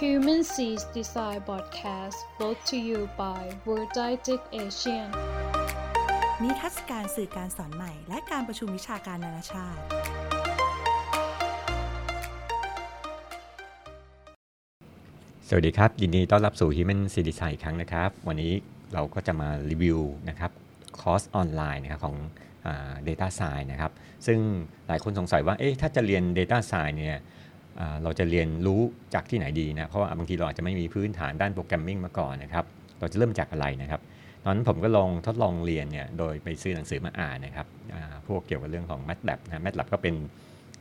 Human Seas Design Podcast brought to you by World Didactic Asian นิทรรศการสื่อการสอนใหม่ และการประชุมวิชาการนานาชาติ สวัสดีครับ ยินดีต้อนรับสู่ Human c d e s i g n อีกครั้งนะครับ วันนี้เราก็จะมารีวิวนะครับคอร์สออนไลน์นะครับของอ่า Data Science นะครับ ซึ่งหลายคนสงสัยว่า เอ๊ะ ถ้าจะเรียน Data Science เนี่ยอ่า เราจะเรียนรู้จากที่ไหนดีนะเพราะว่าบางทีเราอาจจะไม่มีพื้นฐานด้าน programming มาก่อนนะครับเราจะเริ่มจากอะไรนะครับตอนนั้นผมก็ลองทดลองเรียนเนี่ยโดยไปซื้อหนังสือมาอ่านนะครับพวกเกี่ยวกับเรื่องของ MATLAB นะ MATLAB ก็เป็น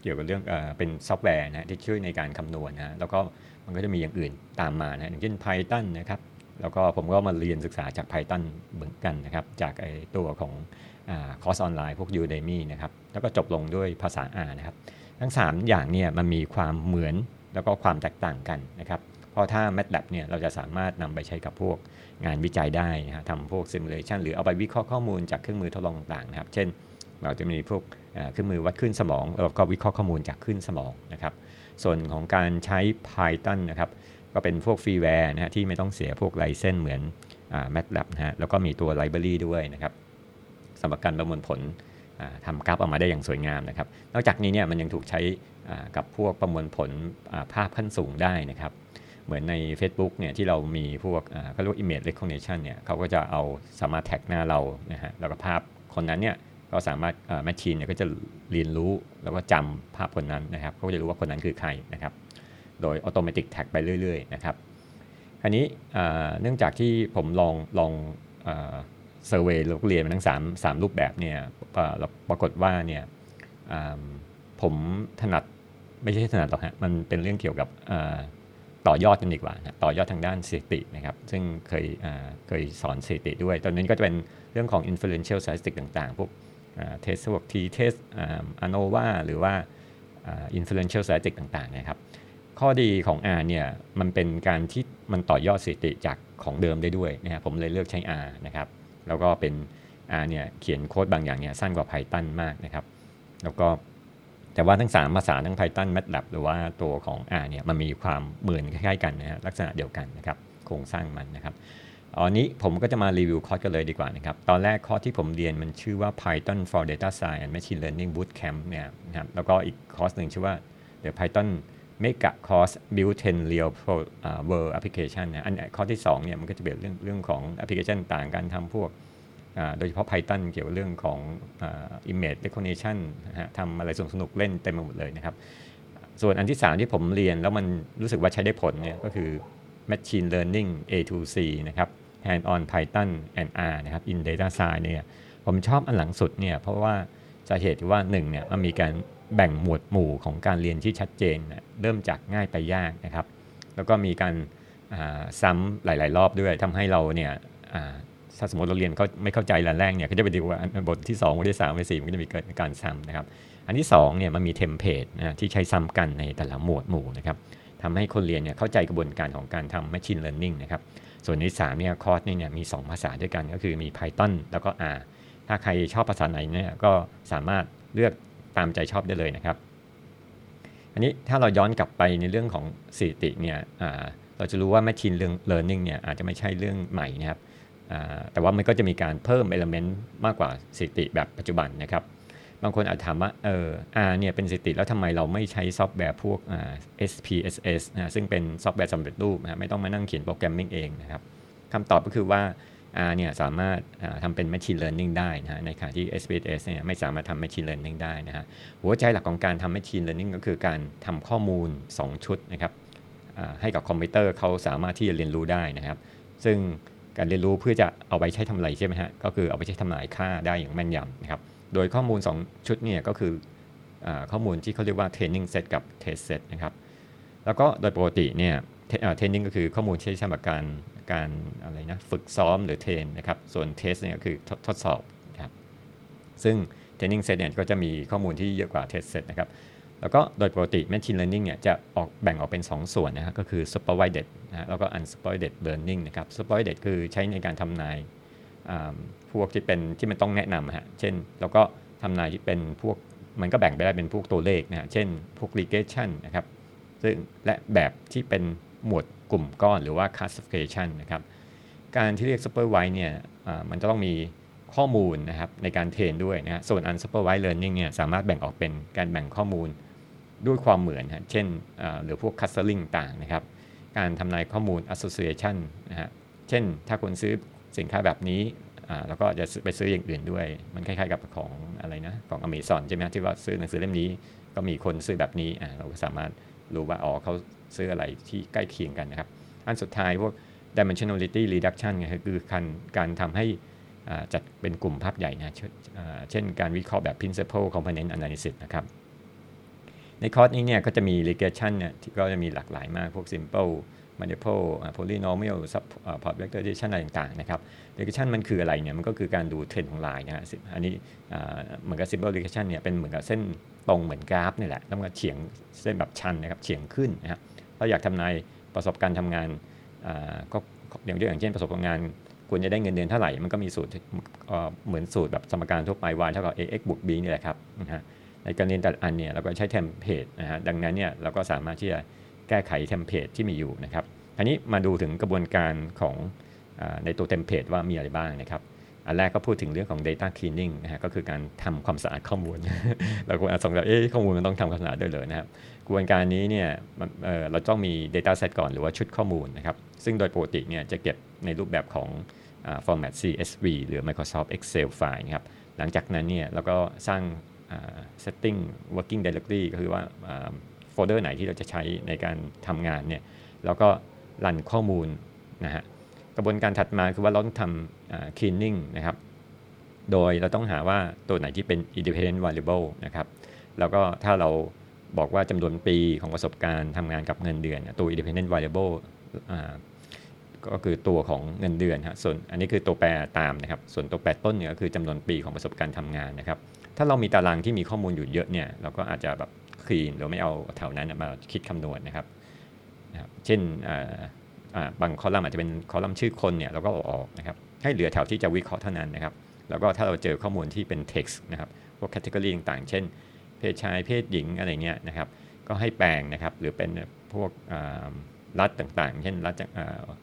เกี่ยวกับเรื่องเป็นซอฟต์แวร์นะที่ช่วยในการคำนวณนะแล้วก็มันก็จะมีอย่างอื่นตามมานะอย่างเช่น Python นะครับแล้วก็ผมก็มาเรียนศึกษาจาก Python เหมือนกันนะครับจากไอตัวของคอร์สออนไลน์พวก Udemy นะครับแล้วก็จบลงด้วยภาษา R นะครับ ทั้ง 3 อย่างเนี่ยมันมีความเหมือนแล้วก็ความแตกต่างกันนะครับ เพราะถ้า MATLAB เนี่ยเราจะสามารถนำไปใช้กับพวกงานวิจัยได้นะทำพวก simulation หรือเอาไปวิเคราะห์ข้อมูลจากเครื่องมือทดลองต่างๆนะครับ เช่น เราจะมีพวกเครื่องมือวัดคลื่นสมองแล้วก็วิเคราะห์ข้อมูลจากคลื่นสมองนะครับ ส่วนของการใช้ Python นะครับก็เป็นพวก freeware นะฮะที่ไม่ต้องเสียพวก license เหมือนอ่า MATLAB นะฮะแล้วก็มีตัว library ด้วยนะครับสำหรับการประมวลผล ทำกราฟออกมาได้อย่างสวยงามนะครับ นอกจากนี้เนี่ยมันยังถูกใช้กับพวกประมวลผลภาพขั้นสูงได้นะครับ เหมือนใน Facebook เนี่ยที่เรามีพวกเขาเรียกว่า image recognition เนี่ยเขาก็จะเอาสามารถแท็กหน้าเรานะฮะแล้วก็ภาพคนนั้นเนี่ยก็สามารถแมชชีนเนี่ยก็จะเรียนรู้แล้วก็จำภาพคนนั้นนะครับเขาก็จะรู้ว่าคนนั้นคือใครนะครับ โดยอัตโนมัติแท็กไปเรื่อย ๆ นะครับคราวนี้เนื่องจากที่ผมลองลอง เซอร์เวยลูกเรียนมาทั้ง3 3รูปแบบเนี่ยเราปรากฏว่าเนี่ยผมถนัดไม่ใช่ถนัดหรอกฮะมันเป็นเรื่องเกี่ยวกับต่อยอดกันดีกว่าต่อยอดทางด้านสถิตินะครับ ซึ่งเคยเคยสอนสถิติด้วย ตอนนี้ก็จะเป็นเรื่องของ inferential statistics ต่างๆ พวกเทสพวก t test อ่า ANOVA หรือว่าอ่า inferential statistics ต่างๆนะครับ ข้อดีของ R เนี่ยมันเป็นการที่มันต่อยอดสถิติจากของเดิมได้ด้วยนะครับผมเลยเลือกใช้ R นะครับ แล้วก็เป็น R เนี่ยเขียนโค้ดบางอย่างเนี่ยสั้นกว่า Python มากนะครับ แล้วก็แต่ว่าทั้ง 3 ภาษาทั้ง Python MATLAB หรือว่าตัวของ R เนี่ยมันมีความเหมือนคล้ายๆกันนะฮะลักษณะเดียวกันนะครับโครงสร้างมันนะครับอันนี้ผมก็จะมารีวิวคอร์สกันเลยดีกว่านะครับ ตอนแรกคอร์สที่ผมเรียนมันชื่อว่า Python for Data Science and Machine Learning Bootcamp เนี่ยนะครับแล้วก็อีกคอร์สหนึ่งชื่อว่า The Python Mega Course Build 10 Real Pro อ่า World Application นะอันข้อที่2เนี่ยมันก็จะเป็นเรื่องเรื่องของแอปพลิเคชันต่างการทำพวกโดยเฉพาะ Python เกี่ยวกับเรื่องของ image recognition ะะทำอะไรสนุกๆเล่นเต็มไปหมดเลยนะครับ ส่วนอันที่ 3 ที่ผมเรียนแล้วมันรู้สึกว่าใช้ได้ผลเนี่ยก็คือ Machine Learning A to C นะครับ Hand on Python and R นะครับ in Data Science เนี่ยผมชอบอันหลังสุดเนี่ยเพราะว่าสาเหตุที่ว่า1เนี่ยมันมีการ แบ่งหมวดหมู่ของการเรียนที่ชัดเจนนะเริ่มจากง่ายไปยากนะครับ แล้วก็มีการซ้ำหลาย ๆ รอบด้วยทำให้เราเนี่ยถ้าสมมติเราเรียนเขาไม่เข้าใจแรกเนี่ยก็จะไปดูว่าบทที่2บทที่3บทที่4มันก็จะมีเกิดการซ้ำนะครับ อันที่2เนี่ยมันมีเทมเพลตนะที่ใช้ซ้ำกันในแต่ละหมวดหมู่นะครับทำให้คนเรียนเนี่ยเข้าใจกระบวนการของการทำ Machine Learning นะครับ ส่วนใน3เนี่ยคอร์สนี่เนี่ยมี 2 ภาษาด้วยกันก็คือมี Python แล้วก็ R ถ้าใครชอบภาษาไหนเนี่ยก็สามารถเลือก ตามใจชอบได้เลยนะครับ อันนี้ถ้าเราย้อนกลับไปในเรื่องของสถิติเนี่ยเราจะรู้ว่า Machine Learning เนี่ยอาจจะไม่ใช่เรื่องใหม่นะครับแต่ว่ามันก็จะมีการเพิ่ม element มากกว่าสถิติแบบปัจจุบันนะครับ บางคนอาจถามว่าเออ R เนี่ยเป็นสถิติแล้วทำไมเราไม่ใช้ซอฟต์แวร์พวก SPSS นะซึ่งเป็นซอฟต์แวร์สำเร็จรูปนะไม่ต้องมานั่งเขียน programming เองนะครับคำตอบก็คือว่า R เนี่ยสามารถทำเป็น Machine Learning ได้นะฮะในขณะที่ SPSS เนี่ยไม่สามารถทำ Machine Learning ได้นะฮะหัวใจหลักของการทำ Machine Learning ก็คือการทำข้อมูล 2 ชุดนะครับให้กับคอมพิวเตอร์เขาสามารถที่จะเรียนรู้ได้นะครับ ซึ่งการเรียนรู้เพื่อจะเอาไปใช้ทำอะไรใช่ไหมฮะก็คือเอาไปใช้ทำนายค่าได้อย่างแม่นยำนะครับโดยข้อมูล 2 ชุดเนี่ยก็คืออข้อมูลที่เขาเรียกว่า training set กับ test set นะครับแล้วก็โดยปกติเนี่ย training ก็คือข้อมูลที่ใช้สำหรับการการอะไรนะฝึกซ้อมหรือ train นะครับ ส่วน test เนี่ยก็คือทดทดสอบนะครับซึ่ง training set เนี่ยก็จะมีข้อมูลที่เยอะกว่า test set นะครับแล้วก็โดยปกติ machine learning เนี่ยจะออกแบ่งออกเป็น 2 ส่วนนะฮะก็คือ supervised นะฮะแล้วก็ unsupervised learning นะครับ supervised คือใช้ในการทำนายอ่าพวกที่เป็นที่มันต้องแนะนำฮะเช่น แล้วก็ทำนายที่เป็นพวกมันก็แบ่งไปได้เป็นพวกตัวเลขนะฮะเช่นพวก regression นะครับซึ่งและแบบที่เป็น หมวดกลุ่มก้อนหรือว่า classification นะครับ การที่เรียก supervised เนี่ยมันจะต้องมีข้อมูลนะครับในการเทรนด้วยนะส่วน unsupervised learning เนี่ยสามารถแบ่งออกเป็นการแบ่งข้อมูลด้วยความเหมือนฮะเช่นหรือพวก clustering ต่างนะครับ การทำนายข้อมูล association นะฮะเช่นถ้าคุณซื้อสินค้าแบบนี้แล้วก็จะไปซื้ออย่างอื่นด้วย มันคล้ายๆกับของอะไรนะ ของอเมซอนใช่ไหมที่ว่าซื้อหนังสือเล่มนี้ ก็มีคนซื้อแบบนี้เราก็สามารถ รู้ว่าอ๋อเขาซื้ออะไรที่ใกล้เคียงกันนะครับ อันสุดท้ายพวก dimensionality reduction คือการการทำให้จัดเป็นกลุ่มภาพใหญ่นะเช่นการวิเคราะห์แบบ principal component analysis นะครับ ในคอร์สนี้เนี่ยก็จะมี regression เนี่ยที่ก็จะมีหลากหลายมากพวก simple multiple polynomial support vector regression อะไรต่างๆนะครับ regression มันคืออะไรเนี่ยมันก็คือการดูเทรนด์ของลายนะฮะอันนี้เหมือนกับ simple regression เนี่ยเป็นเหมือนกับเส้น ตรงเหมือนกราฟนี่แหละแล้วมันเฉียงเส้นแบบชันนะครับเฉียงขึ้นนะครับเราอยากทำนายประสบการณ์ทำงานก็อย่างอย่างเช่นประสบการณ์งานควรจะได้เงินเดือนเท่าไหร่ มันก็มีสูตรเหมือนสูตรแบบสมการทั่วไป y เท่ากับ ax บวก b นี่แหละครับนะฮะในการเรียนแต่อันเนี่ยเราก็ใช้ template นะฮะดังนั้นเนี่ยเราก็สามารถที่จะแก้ไข template ที่มีอยู่นะครับทีนี้มาดูถึงกระบวนการของอในตัว template ว่ามีอะไรบ้างนะครับ อันแรกก็พูดถึงเรื่องของ data cleaning นะฮะก็คือการทำความสะอาดข้อมูล เราก็อาจสงสัยเอ๊ะข้อมูลมันต้องทำความสะอาดด้วยเลยนะครับกระบวนการนี้เนี่ยเเราต้องมี data set ก่อนหรือว่าชุดข้อมูลนะครับซึ่งโดยปกติเนี่ยจะเก็บในรูปแบบของ format CSV หรือ Microsoft Excel ไฟล์นะครับหลังจากนั้นเนี่ยเราก็สร้าง setting working directory ก็คือว่าโฟลเดอร์ไหนที่เราจะใช้ในการทำงานเนี่ยเราก็รันข้อมูลนะฮะ กระบวนการถัดมาคือว่าเราต้องทำ cleaning นะครับ โดยเราต้องหาว่าตัวไหนที่เป็น independent variable นะครับ แล้วก็ถ้าเราบอกว่าจำนวนปีของประสบการณ์ทำงานกับเงินเดือน ตัว independent variable ก็คือตัวของเงินเดือนฮะส่วนอันนี้คือตัวแปรตามนะครับ ส่วนตัวแปรต้นเนี่ยก็คือจำนวนปีของประสบการณ์ทำงานนะครับ ถ้าเรามีตารางที่มีข้อมูลอยู่เยอะเนี่ยเราก็อาจจะแบบคลีนหรือไม่เอาแถวนั้นมาคิดคำนวณนะครับ เช่น บางคอลัมน์อาจจะเป็นคอลัมน์ชื่อคนเนี่ยเราก็ออกนะครับให้เหลือแถวที่จะวิเคราะห์เท่านั้นนะครับ แล้วก็ถ้าเราเจอข้อมูลที่เป็น text นะครับพวก category ต่างๆ เช่น เพศชายเพศหญิงอะไรเงี้ยนะครับก็ให้แปลงนะครับหรือเป็นพวกรัฐต่างๆ เช่นรัฐ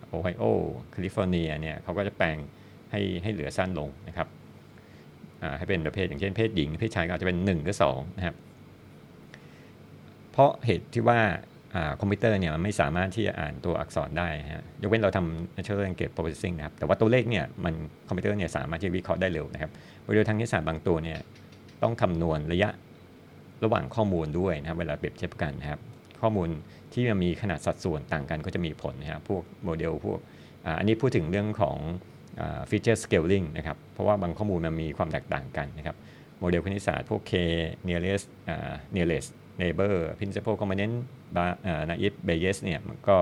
โอไฮโอแคลิฟอร์เนียเนี่ยเขาก็จะแปลงให้ให้เหลือสั้นลงนะครับให้เป็นประเภทอย่างเช่นเพศหญิง เพศชายก็อาจจะเป็น1หรือ2นะครับเพราะเหตุที่ว่า คอมพิวเตอร์เนี่ยมันไม่สามารถที่จะอ่านตัวอักษรได้ฮะยกเว้นเราทำ natural language processing นะครับ แต่ว่าตัวเลขเนี่ยมันคอมพิวเตอร์เนี่ยสามารถที่จะวิเคราะห์ได้เร็วนะครับโดยทางคณิตศาสตร์บางตัวเนี่ยต้องคำนวณระยะระหว่างข้อมูลด้วยนะครับเวลาเปรียบเทียบกันนะครับ ข้อมูลที่มันมีขนาดสัดส่วนต่างกันก็จะมีผลนะครับพวกโมเดลพวกอันนี้พูดถึงเรื่องของ feature scaling นะครับ เพราะว่าบางข้อมูลมันมีความแตกต่างกันนะครับ โมเดลคณิตศาสตร์พวก K nearest nearest neighbor principal component naive Bayes เนี่ยมันก็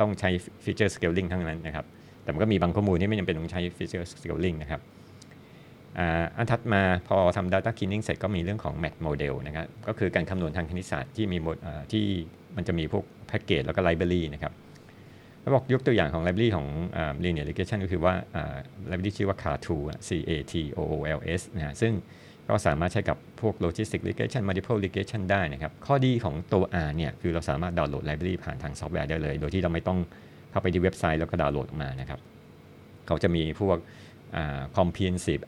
ต้องใช้ feature scaling ทั้งนั้นนะครับ แต่มันก็มีบางข้อมูลที่ไม่จำเป็นต้องใช้ feature scaling นะครับอันถัดมาพอทำ data cleaning เสร็จก็มีเรื่องของ Math model นะครับก็คือการคำนวณทางคณิตศาสตร์ที่มีที่มันจะมีพวกแพ็กเกจแล้วก็ library นะครับแล้วบอกยกตัวอย่างของ library ของ linear regression ก็คือว่าไลบรารีชื่อว่า CATOOL C A T O O L S นะซึ่ง ก็สามารถใช้กับพวก logistic regression multiple regression ได้นะครับ ข้อดีของตัว R เนี่ยคือเราสามารถดาวน์โหลด library ผ่านทางซอฟต์แวร์ได้เลย โดยที่เราไม่ต้องเข้าไปที่เว็บไซต์แล้วก็ดาวน์โหลดออกมานะครับ เขาจะมีพวก comprehensive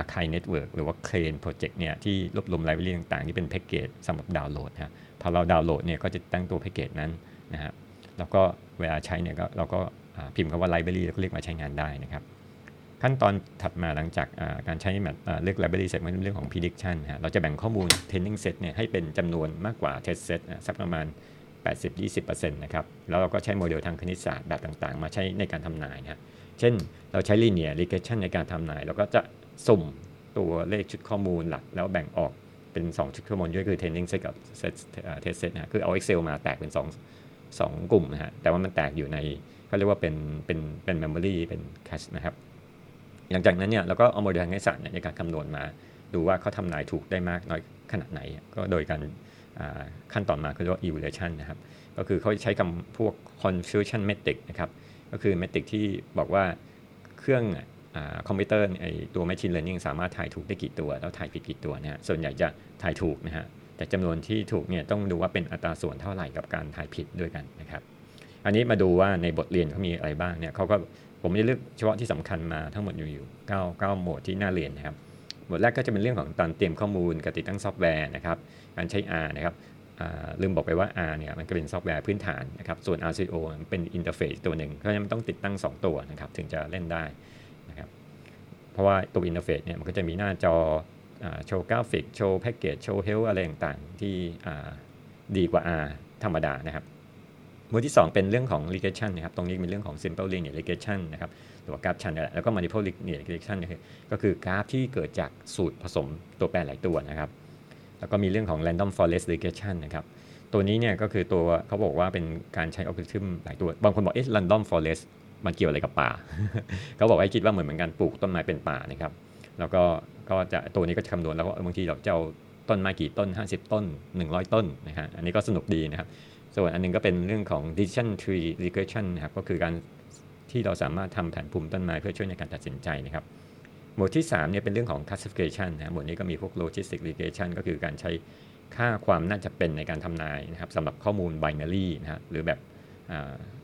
archive network หรือว่า CLANE project เนี่ยที่รวบรวมไลบรารีต่างๆ ที่เป็นแพ็กเกจสำหรับดาวน์โหลดนะพอเราดาวน์โหลดเนี่ยก็จะตั้งตัวแพ็กเกจนั้นนะครับแล้วก็เวลาใช้เนี่ยก็เราก็พิมพ์คำว่า library แล้วก็เรียกมาใช้งานได้นะครับ ขั้นตอนถัดมาหลังจากการใช้แบบเลือก library เสร็จมันเป็นเรื่องของ prediction ฮะเราจะแบ่งข้อมูล training set เนี่ยให้เป็นจำนวนมากกว่า test set สักประมาณ 80-20%นะครับ แล้วเราก็ใช้โมเดลทางคณิตศาสตร์แบบต่างๆ มาใช้ในการทำนายนะเช่นเราใช้ linear regression ในการทำนาย เราก็จะสุ่มตัวเลขชุดข้อมูลหลัก แล้วแบ่งออกเป็น 2 ชุดข้อมูลด้วยคือ training set กับ set test set นะคือเอา Excel มาแตกเป็น 2 2 กลุ่มนะฮะแต่ว่ามันแตกอยู่ในเขาเรียกว่าเป็นเป็นเป็น memory เป็น cache นะครับ หลังจากนั้นเนี่ยเราก็เอาโมเดลทางคณิตศาสตร์ในการคำนวณมา ดูว่าเขาทำนายถูกได้มากน้อยขนาดไหน ก็โดยการขั้นตอนมาคือเรียกว่า evaluation นะครับ ก็คือเขาใช้คำพวก confusion matrix นะครับ ก็คือ metric ที่บอกว่าเครื่องคอมพิวเตอร์ไอตัว Machine Learning สามารถทายถูกได้กี่ตัว แล้วทายผิดกี่ตัวนะฮะ ส่วนใหญ่จะทายถูกนะฮะ แต่จำนวนที่ถูกเนี่ยต้องดูว่าเป็นอัตราส่วนเท่าไหร่กับการทายผิดด้วยกันนะครับ อันนี้มาดูว่าในบทเรียนเขามีอะไรบ้างเนี่ยเขาก็ ผมจะเลือกเฉพาะที่สำคัญมาทั้งหมดอยู่อยู่9 9หมวดที่น่าเรียนนะครับหมวดแรกก็จะเป็นเรื่องของการเตรียมข้อมูลการติดตั้งซอฟต์แวร์นะครับการใช้ R นะครับลืมบอกไปว่า R เนี่ยมันก็เป็นซอฟต์แวร์พื้นฐานนะครับส่วน RCO เป็นอินเทอร์เฟซตัวหนึ่งเพราะฉะนั้นมันต้องติดตั้ง 2 ตัวนะครับถึงจะเล่นได้นะครับเพราะว่าตัว interface เนี่ยมันก็จะมีหน้าจอโชว์กราฟิกโชว์แพ็กเกจโชว์ help อะไรต่างๆที่ดีกว่า R ธรรมดานะครับ หมวดที่ 2 เป็นเรื่องของ regression นะครับ ตรงนี้เป็นเรื่องของ simple linear regression นะครับหรือว่ากราฟชันแล้วก็ multiple linear regression ก็คือกราฟที่เกิดจากสูตรผสมตัวแปรหลายตัวนะครับ แล้วก็มีเรื่องของ random forest regression นะครับ ตัวนี้เนี่ยก็คือตัวเขาบอกว่าเป็นการใช้อัลกอริทึมหลายตัว บางคนบอกเอ๊ะ random forest มันเกี่ยวอะไรกับป่า เขาบอกว่าคิดว่าเหมือนเหมือนกันปลูกต้นไม้เป็นป่านะครับ แล้วก็ก็จะตัวนี้ก็จะคำนวณแล้วว่าบางทีเราจะเอาต้นไม้กี่ต้น 50 ต้น 100 ต้นนะฮะ อันนี้ก็สนุกดีนะครับ ส่วนอันนึงก็เป็นเรื่องของ decision tree regression นะครับก็คือการที่เราสามารถทำแผนภูมิต้นไม้เพื่อช่วยในการตัดสินใจนะครับ หมวดที่3เนี่ยเป็นเรื่องของ classification นะหมวดนี้ก็มีพวก logistic regression ก็คือการใช้ค่าความน่าจะเป็นในการทำนายนะครับสำหรับข้อมูล binary นะหรือแบบ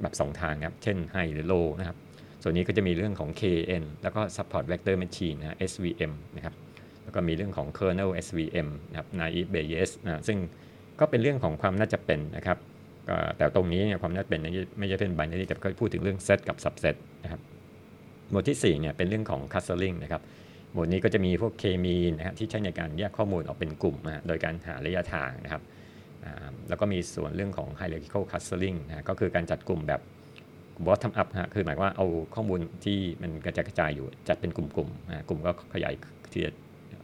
แบบสองทางครับ เช่น high หรือ low นะครับ ส่วนนี้ก็จะมีเรื่องของ KN แล้วก็ support vector machine นะ SVM นะครับ แล้วก็มีเรื่องของ kernel SVM นะครับ naive Bayes นะซึ่งก็เป็นเรื่องของความน่าจะเป็นนะครับ แต่ตรงนี้เนี่ยความน่าเป็นไม่ใช่เป็น binary แต่ก็พูดถึงเรื่อง set กับ subset นะครับหมวดที่4เนี่ยเป็นเรื่องของ clustering นะครับหมวดนี้ก็จะมีพวกเคมีนะครับที่ใช้ในการแยกข้อมูลออกเป็นกลุ่มนะโดยการหาระยะทางนะครับแล้วก็มีส่วนเรื่องของ hierarchical clustering นะก็คือการจัดกลุ่มแบบ bottom up ฮะคือหมายว่าเอาข้อมูลที่มันกระจายกระจายอยู่จัดเป็นกลุ่มๆนะกลุ่มก็ขยายทีละ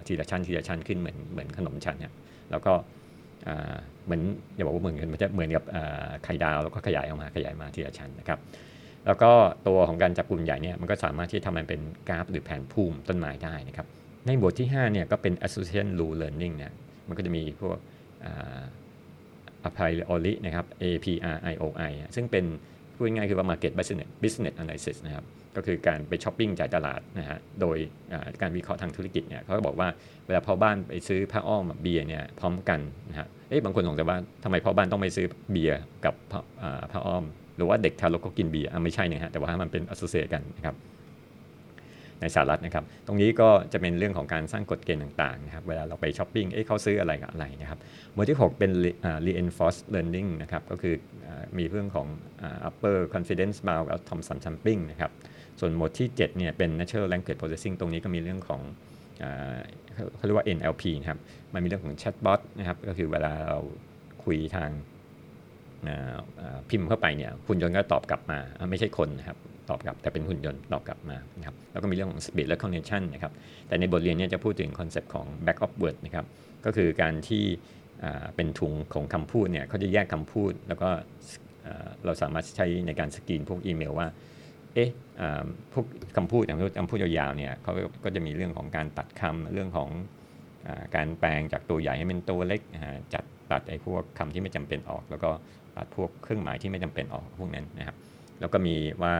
ทีละชั้นทีละชั้นขึ้นเหมือนเหมือนขนมชั้นเนี่ยแล้วก็ เหมือนอย่าบอกว่าเหมือนกันมันจะเหมือนกับไข่ดาวแล้วก็ขยายออกมาขยายมาทีละชั้นนะครับแล้วก็ตัวของการจับกลุ่มใหญ่เนี่ยมันก็สามารถที่ทำมันเป็นกราฟหรือแผนภูมิต้นไม้ได้นะครับในบทที่5เนี่ยก็เป็น association rule learning เนี่ยมันก็จะมีพวก a p p r i o r i นะครับ A P R I O I ซึ่งเป็นพูดง่ายคือว่า market business business analysis นะครับ ก็คือการไปช้อปปิ้งจ่ายตลาดนะฮะโดยการวิเคราะห์ทางธุรกิจเนี่ยเขาก็บอกว่าเวลาพ่อบ้านไปซื้อผ้าอ้อมเบียร์เนี่ยพร้อมกันนะฮะเอ๊ะบางคนสงสัยว่าทำไมพ่อบ้านต้องไปซื้อเบียร์กับผ้าอ้อม หรือว่าเด็กทารกก็กินเบียร์ไม่ใช่นะฮะแต่ว่ามันเป็นอ s s o c i a t e กันนะครับในสหรัฐนะครับ ตรงนี้ก็จะเป็นเรื่องของการสร้างกฎเกณฑ์ต่างๆนะครับเวลาเราไปช้อปปิ้งเอ๊ะเขาซื้ออะไรกับอะไรนะครับหมวดที่ 6 เป็น reinforced learning นะครับก็คือมีเรื่องของ upper confidence bound กับ Thompson sampling นะครับ ส่วนหมวดที่7เนี่ยเป็น natural language processing ตรงนี้ก็มีเรื่องของเขาเรียกว่า NLP นะครับ มันมีเรื่องของแชทบอทนะครับ ก็คือเวลาเราคุยทางพิมพ์เข้าไปเนี่ยหุ่นยนต์ก็ตอบกลับมา ไม่ใช่คนนะครับ ตอบกลับแต่เป็นหุ่นยนต์ตอบกลับมานะครับ แล้วก็มีเรื่องของ speech recognition นะครับ แต่ในบทเรียนเนี้จะพูดถึง concept ของ bag of word นะครับ ก็คือการที่เป็นถุงของคำพูดเนี่ยเขาจะแยกคำพูด แล้วก็เราสามารถใช้ในการสกรีนพวกอีเมลว่า เอ๊ะพวกคำพูดอย่างคำพูดยาวๆเนี่ยเขาก็จะมีเรื่องของการตัดคำเรื่องของการแปลงจากตัวใหญ่ให้เป็นตัวเล็กจัดตัดไอ้พวกคำที่ไม่จำเป็นออก แล้วก็ตัดพวกเครื่องหมายที่ไม่จำเป็นออกพวกนั้นนะครับ แล้วก็มีว่า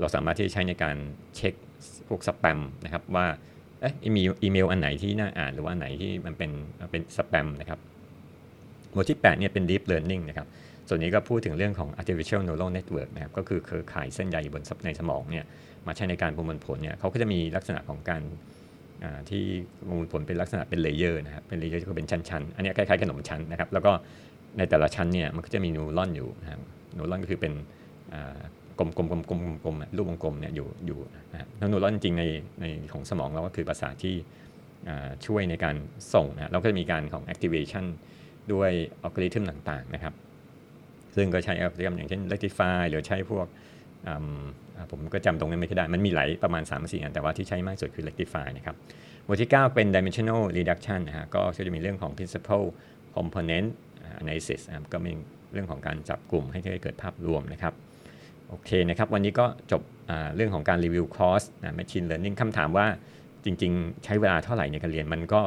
เราสามารถที่จะใช้ในการเช็คพวกสแปมนะครับว่าเอ๊ะมีอีเมลอันไหนที่น่าอ่านหรือว่าอันไหนที่มันเป็นเป็นสแปมนะครับหมวดที่ 8เนี่ยเป็น deep learning นะครับ ส่วนนี้ก็พูดถึงเรื่องของ artificial neural network นะครับก็คือเครือข่ายเส้นใยบนในสมองเนี่ยมาใช้ในการประมวลผลเนี่ยเขาก็จะมีลักษณะของการที่ประมวลผลเป็นลักษณะเป็น layer นะครับเป็น layer ก็เป็นชั้นๆ อันนี้คล้ายๆขนมชั้นนะครับแล้วก็ในแต่ละชั้นเนี่ยมันก็จะมี neuron อยู่นะครับ neuron ก็คือเป็นกลมๆกลมๆกลมๆรูปวงกลมเนี่ยอยู่อยู่นะครับ neuron จริงในในของสมองเราก็คือประสาทที่ช่วยในการส่งนะแล้วก็จะมีการของ activation ด้วยอัลกอริทึมต่างๆนะครับ ซึ่งก็ใช้อัลกอริทึมอย่างเช่น rectify หรือใช้พวกผมก็จำตรงนั้นไม่ได้ มันมีหลายประมาณ3ามสี่อัน แต่ว่าที่ใช้มากสุดคือ rectify นะครับหมวดที่ 9 เป็น dimensional reduction นะฮะก็จะมีเรื่องของ principal component analysis นะครับก็มีเรื่องของการจับกลุ่มให้เกิดภาพรวมนะครับโอเคนะครับ วันนี้ก็จบเรื่องของการรีวิวคอร์ส machine learning คำถามว่าจริง ๆ ใช้เวลาเท่าไหร่ในการเรียนมันก็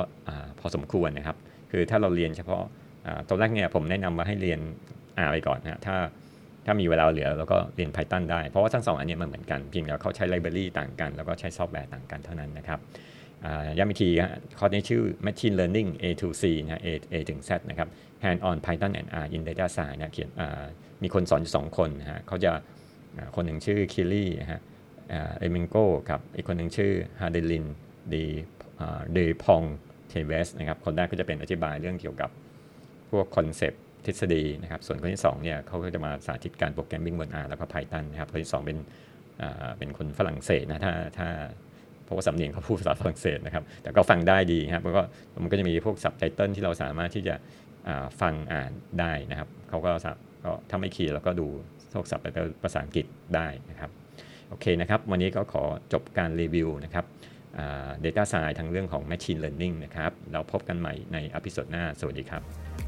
พอสมควรนะครับ คือถ้าเราเรียนเฉพาะตอนแรกเนี่ยผมแนะนำว่าให้เรียน R ไปก่อนนะถ้าถ้ามีเวลาเหลือเราก็เรียน Python ได้ เพราะว่าทั้งสองอันนี้มันเหมือนกันเพียงแต่เขาใช้ library ต่างกัน แล้วก็ใช้ซอฟต์แวร์ต่างกันเท่านั้นนะครับย้ำอีกทีคอร์สนี้ชื่อ Machine Learning A to Z นะ A A ถึง Z นะครับ Hands on Python and R in Data Science นะเขียนมีคนสอนอยู่สองคนนะฮะเขาจะคนหนึ่งชื่อ Kirill นะฮะ Eremenko กับอีกคนหนึ่งชื่อ Hadelin de de Ponteves นะครับ คนแรกก็จะเป็นอธิบายเรื่องเกี่ยวกับพวก concept ทฤษฎีนะครับ ส่วนคนที่2เนี่ยเขาก็จะมาสาธิตการ programming บน R แล้วก็ Python นะครับ คนที่ 2 เป็นเป็นคนฝรั่งเศสนะถ้าถ้าเพราะว่าสำเนียงเขาพูดภาษาฝรั่งเศสนะครับ แต่ก็ฟังได้ดีครับแล้วก็มันก็จะมีพวกซับไตเติลที่เราสามารถที่จะฟังอ่านได้นะครับเขาก็ก็ถ้าไม่เคลียร์เราก็ดูพวกซับไตเติลภาษาอังกฤษได้นะครับโอเคนะครับ วันนี้ก็ขอจบการรีวิวนะครับ Data Science ทั้งเรื่องของ Machine Learning นะครับ เราพบกันใหม่ใน episode หน้า สวัสดีครับ